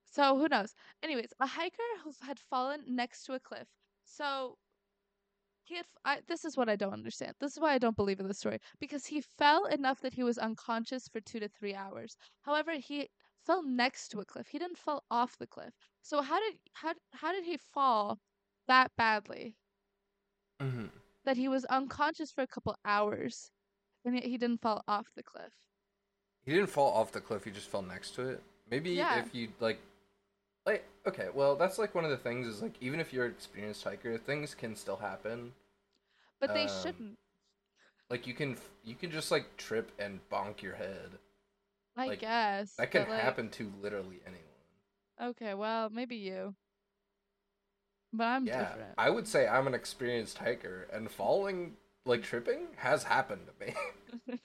so who knows. Anyways, a hiker who had fallen next to a cliff. So he had I, this is what I don't understand. This is why I don't believe in this story because he fell enough that he was unconscious for 2 to 3 hours. However, he fell next to a cliff. He didn't fall off the cliff. So how did how how did he fall that badly hmm that he was unconscious for a couple hours and yet he didn't fall off the cliff? He didn't fall off the cliff. He just fell next to it. Maybe Yeah. if you like, like okay, well that's like one of the things is like even if you're an experienced hiker, things can still happen. But they Um, shouldn't. Like you can you can just like trip and bonk your head. I like, guess. That can like, happen to literally anyone. Okay, well, maybe you. But I'm Yeah, different. I would say I'm an experienced hiker, and falling like tripping has happened to me. [laughs]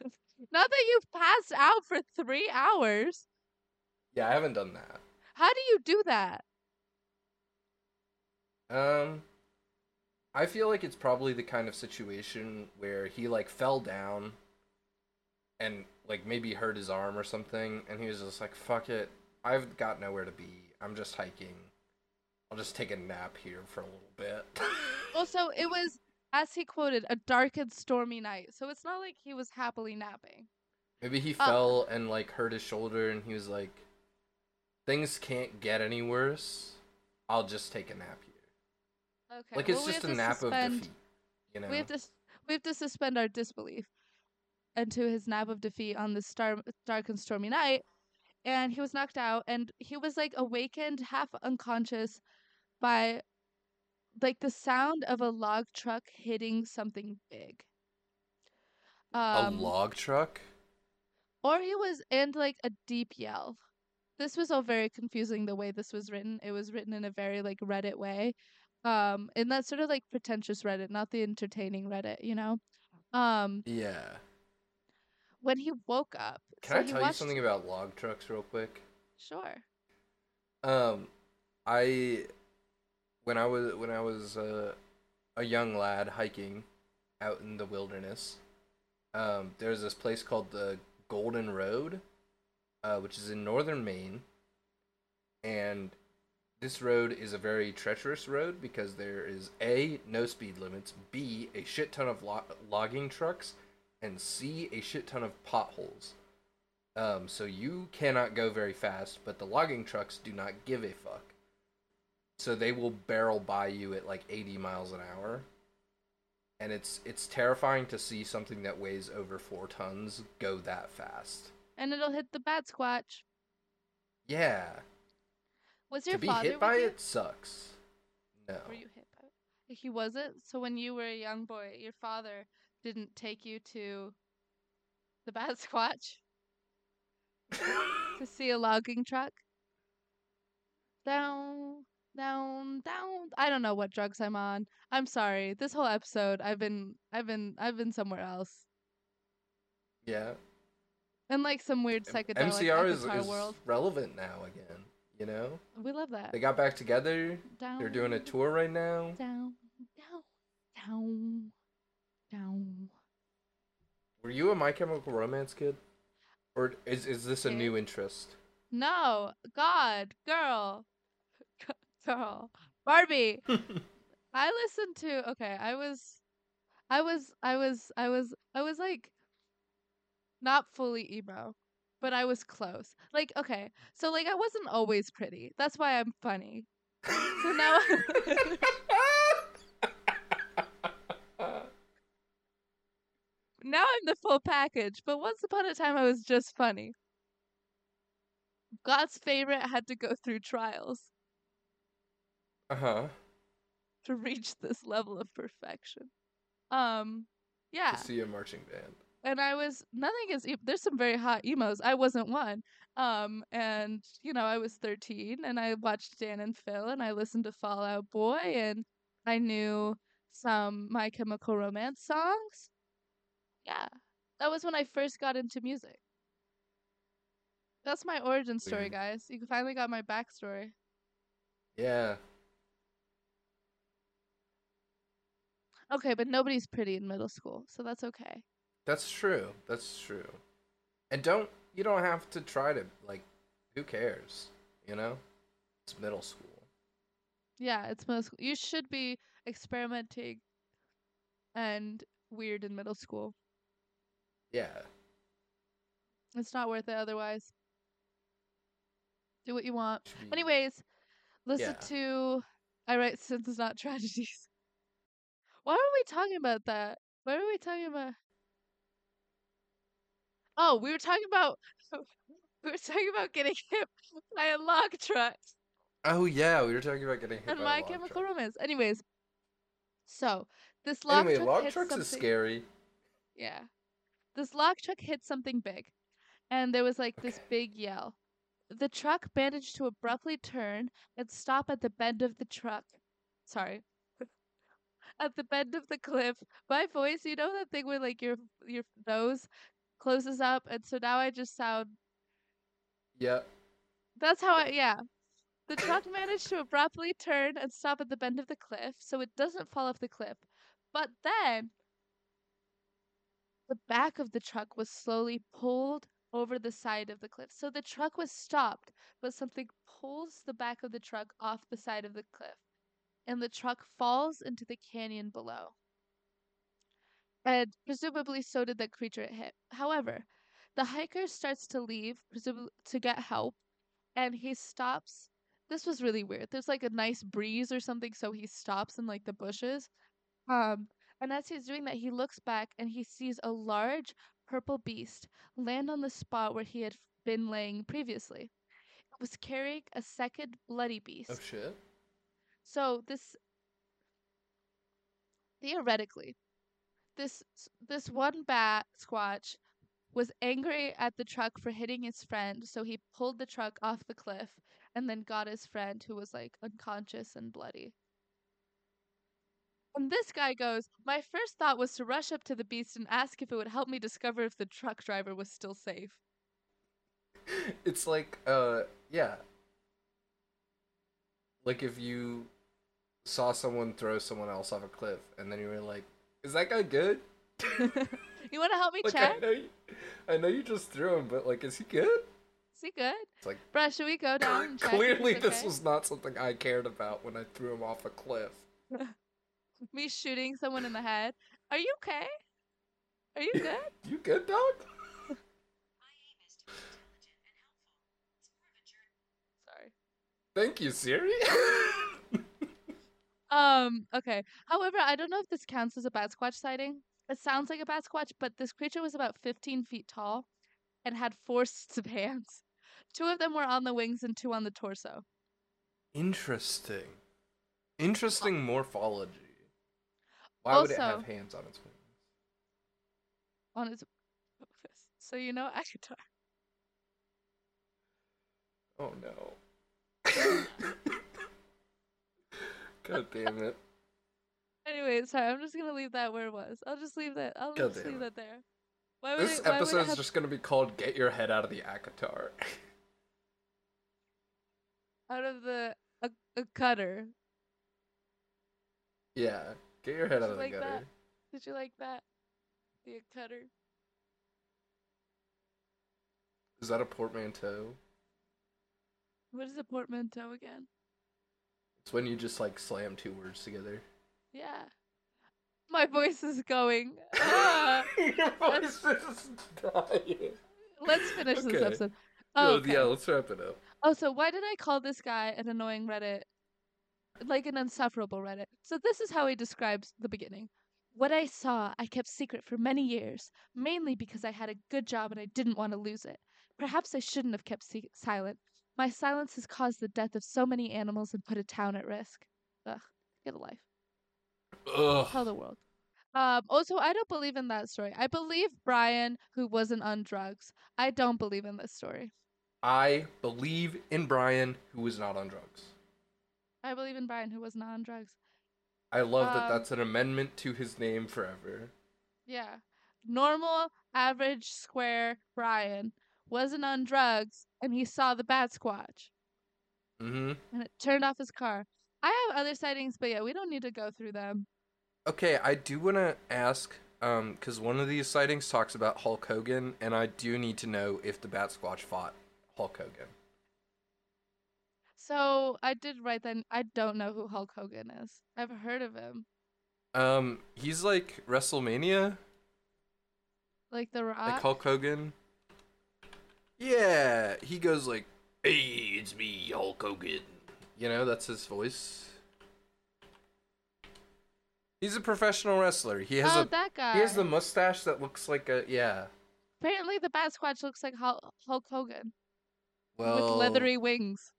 Not that you've passed out for three hours. yeah, I haven't done that. How do you do that? Um, I feel like it's probably the kind of situation where he like fell down and like maybe hurt his arm or something, and he was just like, "Fuck it, I've got nowhere to be. I'm just hiking. I'll just take a nap here for a little bit." Also, it [laughs] was, as he quoted, a dark and stormy night. So it's not like he was happily napping. maybe he Uh, fell and like hurt his shoulder, and he was like, "Things can't get any worse. I'll just take a nap here." Okay. Like it's we just a nap suspend, of defeat, you know. We have to we have to suspend our disbelief into his nap of defeat on this star, dark and stormy night. And he was knocked out, and he was like awakened, half unconscious, by like the sound of a log truck hitting something big. a Um, log truck. or he was and like a deep yell. This was all very confusing the way this was written. It was written in a very like Reddit way. Um and that's sort of like pretentious Reddit, not the entertaining Reddit, you know? Um Yeah. when he woke up. Can so I tell you something about log trucks real quick? Sure. Um, I when I was when I was uh, a young lad hiking out in the wilderness, um, there's this place called the Golden Road, uh, which is in northern Maine, and this road is a very treacherous road because there is a no speed limits, b a shit ton of lo- logging trucks, and c a shit ton of potholes. Um, so you cannot go very fast, but the logging trucks do not give a fuck. So they will barrel by you at like 80 miles an hour. And it's it's terrifying to see something that weighs over 4 tons go that fast. And it'll hit the bat squatch. Yeah. Was your to be father hit by you? it sucks. No. Were you hit by it? He wasn't. So when you were a young boy, your father didn't take you to the [laughs] bat squatch [laughs] to see a logging truck. Down, down, down. I don't know what drugs I'm on. I'm sorry. This whole episode, I've been, I've been, I've been somewhere else, yeah. And like some weird psychedelic MCR is, is world. relevant now again, you know? We love that. They got back together. Down. They're doing a tour right now. Down, down, down, down. Were you a My Chemical Romance kid? Or is is this a Kid? new interest? No, God, girl, [laughs] Barbie. [laughs] I listened to. Okay, I was, I was, I was, I was, I was like, not fully emo, but I was close. Like, okay, so like I wasn't always pretty. That's why I'm funny. So now, [laughs] now I'm the full package. But once upon a time, I was just funny. God's favorite had to go through trials uh huh. [laughs] to reach this level of perfection. Um, yeah. To see a marching band. and I was nothing is there's some very hot emos. I wasn't one. Um, and you know, I was 13 and I watched Dan and Phil and I listened to Fall Out Boy and I knew some My Chemical Romance songs. Yeah. That was when I first got into music. That's my origin story, guys. You finally got my backstory. Yeah. Okay, but nobody's pretty in middle school, so that's okay. That's true. That's true. And don't you don't have to try to like who cares? You know? It's middle school. Yeah, it's middle school. You should be experimenting and weird in middle school. Yeah. It's not worth it otherwise. Do what you want. Anyways, listen Yeah. to I write sins not [laughs] tragedies. Why were we talking about that? Why were we talking about Oh, we were talking about [laughs] we were talking about getting [laughs] hit by a log truck Oh yeah, we were talking about getting hit and by a My log Chemical truck. Romance. Anyways, so this log Anyway, truck log trucks something. is scary. Yeah. This log truck hit something big, and there was like this big yell. The truck managed to abruptly turn and stop at the bend of the truck. Sorry. At the bend of the cliff. My voice, you know that thing where like your your nose closes up, and so now I just sound. Yeah. That's how I yeah. The [laughs] truck managed to abruptly turn and stop at the bend of the cliff, so it doesn't fall off the cliff. But then the back of the truck was slowly pulled over the side of the cliff. So the truck was stopped, but something pulls the back of the truck off the side of the cliff, and the truck falls into the canyon below. And presumably so did the creature it hit. However, the hiker starts to leave, presumably to get help, and he stops. This was really weird. There's like a nice breeze or something, so he stops in like the bushes. Um, and as he's doing that, he looks back and he sees a large purple beast land on the spot where he had been laying previously. It was carrying a second bloody beast. Oh shit. So this theoretically, this this one bat squatch was angry at the truck for hitting his friend, so he pulled the truck off the cliff and then got his friend who was like unconscious and bloody. And this guy goes, My first thought was to rush up to the beast and ask if it would help me discover if the truck driver was still safe. It's like uh yeah. Like if you saw someone throw someone else off a cliff and then you were like, "Is that guy good?" [laughs] you want to help me Like I check? know you, I know you just threw him, but like, is he good? Is he good? It's like Bruh, should we go [coughs] down clearly this okay? was not something I cared about when I threw him off a cliff. [laughs] me shooting someone in the head. Are you okay? Are you good? [laughs] You good, dog? Sorry. Thank you, Siri. Um, okay. However, I don't know if this counts as a bat squatch sighting. It sounds like a bat squatch, but this creature was about 15 feet tall and had four sets of hands. Two of them were on the wings and two on the torso. Interesting. Interesting morphology. Why would it have hands on its wings? On its [laughs] so you know ACOTAR. Oh no. [laughs] [laughs] God damn it. [laughs] Anyway, sorry, I'm just gonna leave that where it was. I'll just leave that. I'll God just leave it. that there. Why would This it, why would it episode's have- just gonna be called "Get Your Head Out of the ACOTAR." [laughs] out of the a, a cutter? yeah, get your head Did out you of the like gutter. that? Did you like that? The cutter. Is that a portmanteau? What is a portmanteau again? It's when you just like slam two words together. Yeah. My voice is going. [laughs] Ah, Your voice is dying. let's finish this episode. Oh, Oh, okay. yeah, let's wrap it up. Oh, so why did I call this guy an annoying Reddit? Like an insufferable Reddit. So this is how he describes the beginning. What I saw, I kept secret for many years, mainly because I had a good job and I didn't want to lose it. Perhaps I shouldn't have kept se- silent. My silence has caused the death of so many animals and put a town at risk. Ugh, get a life. Ugh. Tell the world. Um, also, I don't believe in that story. I believe Brian, who wasn't on drugs. I don't believe in this story. I believe in Brian, who was not on drugs. I believe in Brian, who was not on drugs. I love that Um, that's an amendment to his name forever. Yeah. Normal, average, square Brian wasn't on drugs and he saw the bat squatch Mm-hmm. and it turned off his car. I have other sightings, but yeah, we don't need to go through them. Okay, I do want to ask, um, because one of these sightings talks about Hulk Hogan, and I do need to know if the Bat Squatch fought Hulk Hogan. So I did write that I don't know who Hulk Hogan is. I've heard of him. Um, he's like WrestleMania, Like The Rock. like Hulk Hogan. Yeah, he goes like, "Hey, it's me, Hulk Hogan." You know, that's his voice. He's a professional wrestler. He has oh, a that guy. he has the mustache that looks like a yeah. Apparently, the Bat Squatch looks like Hulk Hogan Well, with leathery wings.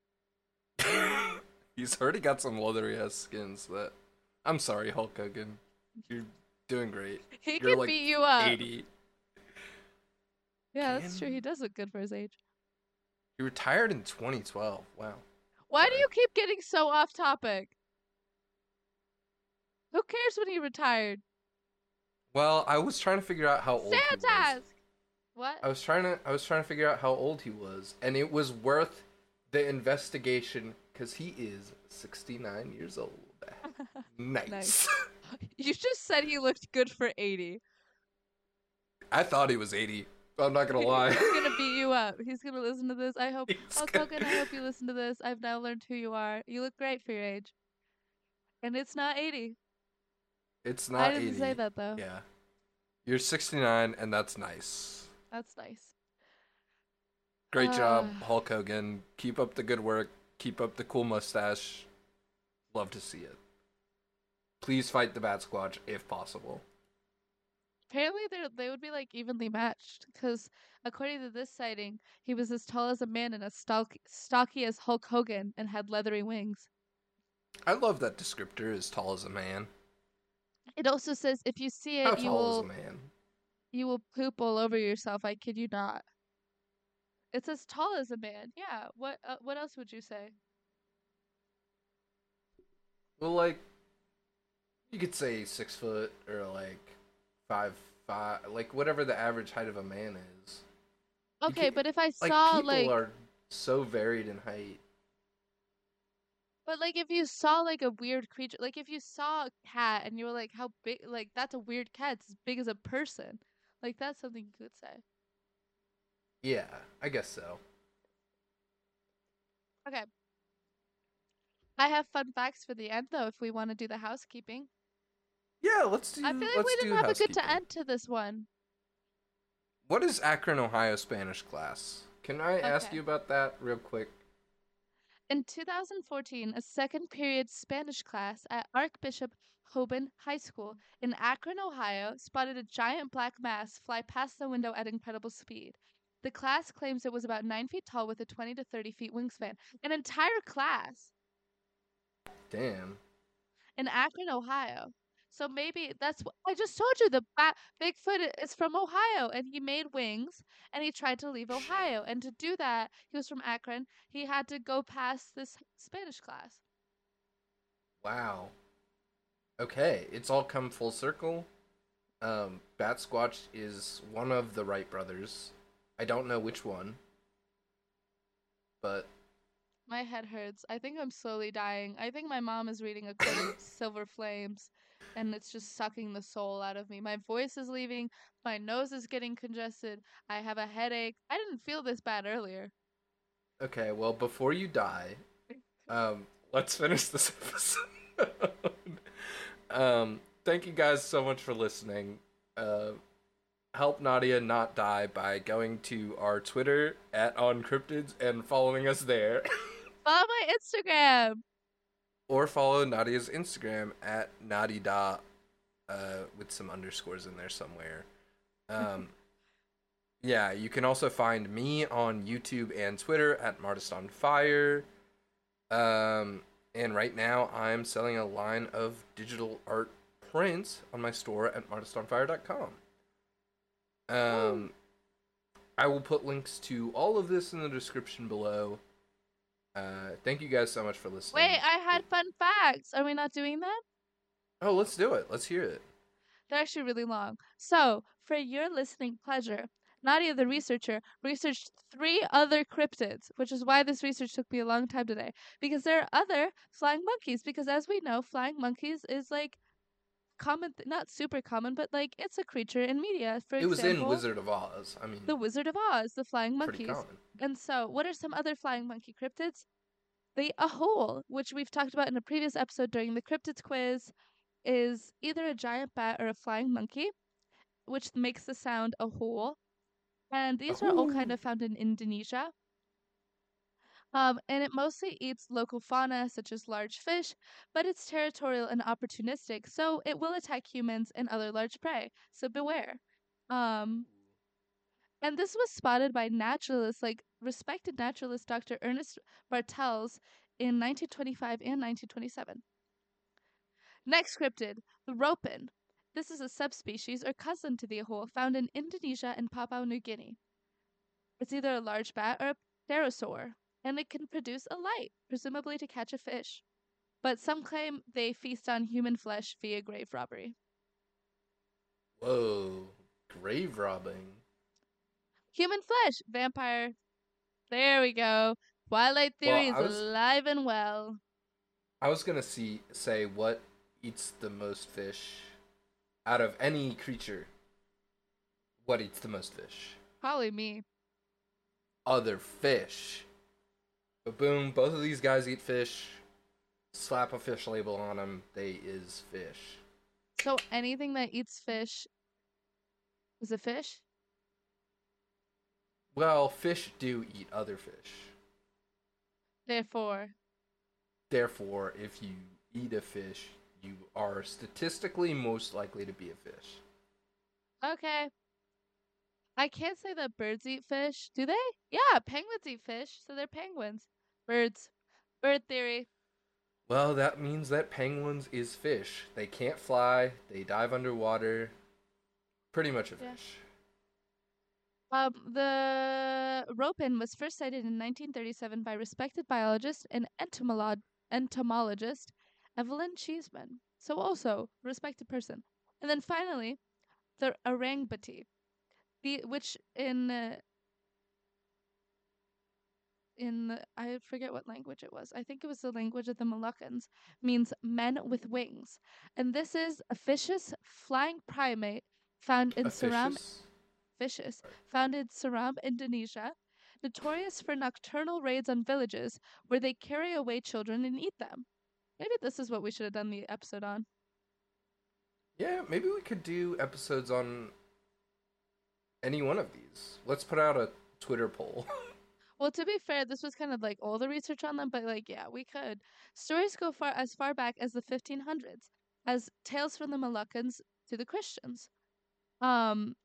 [laughs] He's already got some leathery ass skins. That I'm sorry, Hulk Hogan. You're doing great. He You're can like beat you up. 80. Yeah, that's true. He does look good for his age. He retired in 2012. Wow. Why do you keep getting so off topic? Who cares when he retired? Well, I was trying to figure out how old he was. What? I was trying to I was trying to figure out how old he was, and it was worth the investigation because he is 69 years old. [laughs] nice. Nice. you just said he looked good for 80. I thought he was 80. I'm not gonna lie. He's gonna beat you [laughs] up. He's gonna listen to this. I hope. He's Hulk gonna- Hogan, I hope you listen to this. I've now learned who you are. You look great for your age. And it's not 80. It's not I didn't 80. say that though. Yeah. You're 69, and that's nice. That's nice. Great job, Uh. Hulk Hogan. Keep up the good work. Keep up the cool mustache. Love to see it. Please fight the Bat Squatch if possible. Apparently, they they would be like evenly matched because according to this sighting, he was as tall as a man and as stock, stocky as Hulk Hogan and had leathery wings. I love that descriptor, as tall as a man. It also says if you see it, How you tall will is a man? you will poop all over yourself. I kid you not. It's as tall as a man. Yeah. What uh, what else would you say? Well, like, you could say six foot or like five five, like whatever the average height of a man is. Okay, but if I Like saw people like people are so varied in height. but like if you saw like a weird creature, like if you saw a cat and you were like how big like that's a weird cat, it's as big as a person. Like that's something you could say. Yeah, I guess so. Okay. I have fun facts for the end though if we want to do the housekeeping. Yeah, let's do. I feel like we didn't have a good to end to this one. What is Akron, Ohio Spanish class? Can I ask you about that real quick? In 2014, a second period Spanish class at Archbishop Hoban High School in Akron, Ohio, spotted a giant black mass fly past the window at incredible speed. The class claims it was about 9 feet tall with a 20 to 30 feet wingspan. An entire class Damn. in Akron, Ohio. So maybe that's what I just told you. The bat, Bigfoot is from Ohio, and he made wings, and he tried to leave Ohio. And to do that, he was from Akron. He had to go past this Spanish class. Wow. Okay, it's all come full circle. Um, Bat Squatch is one of the Wright brothers. I don't know which one, but My head hurts. I think I'm slowly dying. I think my mom is reading A Court of Silver Flames, and it's just sucking the soul out of me. My voice is leaving. My nose is getting congested. I have a headache. I didn't feel this bad earlier. okay. Well, before you die, [laughs] um, let's finish this episode. [laughs] um, thank you guys so much for listening. Uh, help Nadia not die by going to our Twitter at OnCryptids and following us there. [laughs] Follow my Instagram. Or follow Nadia's Instagram at Nadida uh, with some underscores in there somewhere. Um, [laughs] yeah, you can also find me on YouTube and Twitter at Martist on Fire. Um, and right now, I'm selling a line of digital art prints on my store at martistonfire.com. Um, I will put links to all of this in the description below. Uh, thank you guys so much for listening. Wait, I had fun facts. Are we not doing that? Oh, let's do it. Let's hear it. They're actually really long. So, for your listening pleasure, Nadia, the researcher, researched three other cryptids, which is why this research took me a long time today. Because there are other flying monkeys. Because as we know, flying monkeys is like common, th- not super common, but like it's a creature in media. For it was example, in Wizard of Oz. I mean, The Wizard of Oz, the flying pretty monkeys. common. And so, what are some other flying monkey cryptids? The ahool, which we've talked about in a previous episode during the cryptids quiz, is either a giant bat or a flying monkey, which makes the sound ahool. And these are all kind of found in Indonesia. Um, and it mostly eats local fauna, such as large fish, but it's territorial and opportunistic, so it will attack humans and other large prey. So beware. Um, and this was spotted by naturalists, like respected naturalist Dr. Ernest Bartels in 1925 and 1927. Next cryptid, the ropen. This is a subspecies or cousin to the ahool found in Indonesia and Papua New Guinea. It's either a large bat or a pterosaur, and it can produce a light, presumably to catch a fish. But some claim they feast on human flesh via grave robbery. Whoa, grave robbing. Human flesh, vampire. There we go. Twilight Well, theory is was- alive and well. I was gonna see say what eats the most fish out of any creature. What eats the most fish? Probably me. Other fish. But boom, both of these guys eat fish. Slap a fish label on them. They is fish. So anything that eats fish is a fish? Well, fish do eat other fish. Therefore, Therefore, if you eat a fish, you are statistically most likely to be a fish. okay. I can't say that birds eat fish. Do they? Yeah, penguins eat fish, so they're penguins. Birds. Bird theory. Well, that means that penguins is fish. They can't fly, they dive underwater. Pretty much a Yeah. fish. Um, the ropen was first cited in 1937 by respected biologist and entomolog- entomologist Evelyn Cheesman. So also respected person. And then finally, the orang-bati, the which in uh, in the- I forget what language it was. I think it was the language of the Moluccans. Means men with wings, and this is a vicious flying primate found in Seram? Vicious, found in Seram, Indonesia, notorious for nocturnal raids on villages where they carry away children and eat them. Maybe this is what we should have done the episode on. Yeah, maybe we could do episodes on any one of these. Let's put out a Twitter poll. [laughs] Well, to be fair, this was kind of like all the research on them, but like, yeah, we could. Stories go far as far back as the 1500s, as tales from the Moluccans to the Christians. Um,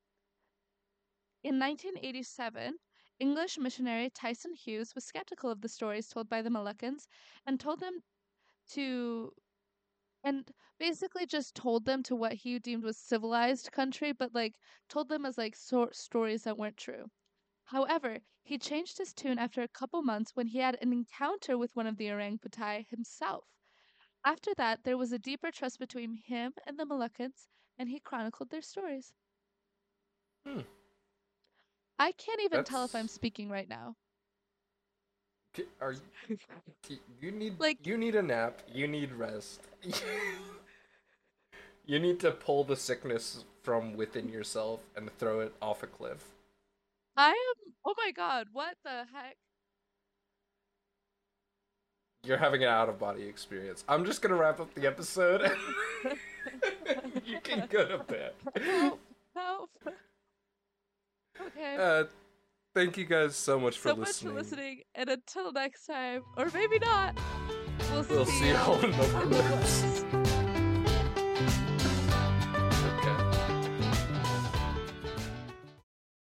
in 1987, English missionary Tyson Hughes was skeptical of the stories told by the Moluccans and told them to, and basically just told them to what he deemed was civilized country, but like told them as like sor- stories that weren't true. However, he changed his tune after a couple months when he had an encounter with one of the orangutan himself. After that, there was a deeper trust between him and the Moluccans, and he chronicled their stories. Hmm. I can't even tell if I'm speaking right now. Are you, you need [laughs] Like- you need a nap. You need rest. [laughs] you need to pull the sickness from within yourself and throw it off a cliff. I am. Oh my god, what the heck? You're having an out of body experience. I'm just gonna wrap up the episode. [laughs] you can go to bed. Help! Help! Okay. Uh, thank you guys so much for so much listening. for listening, and until next time, or maybe not, we'll, We'll see you all in the in the woods. woods.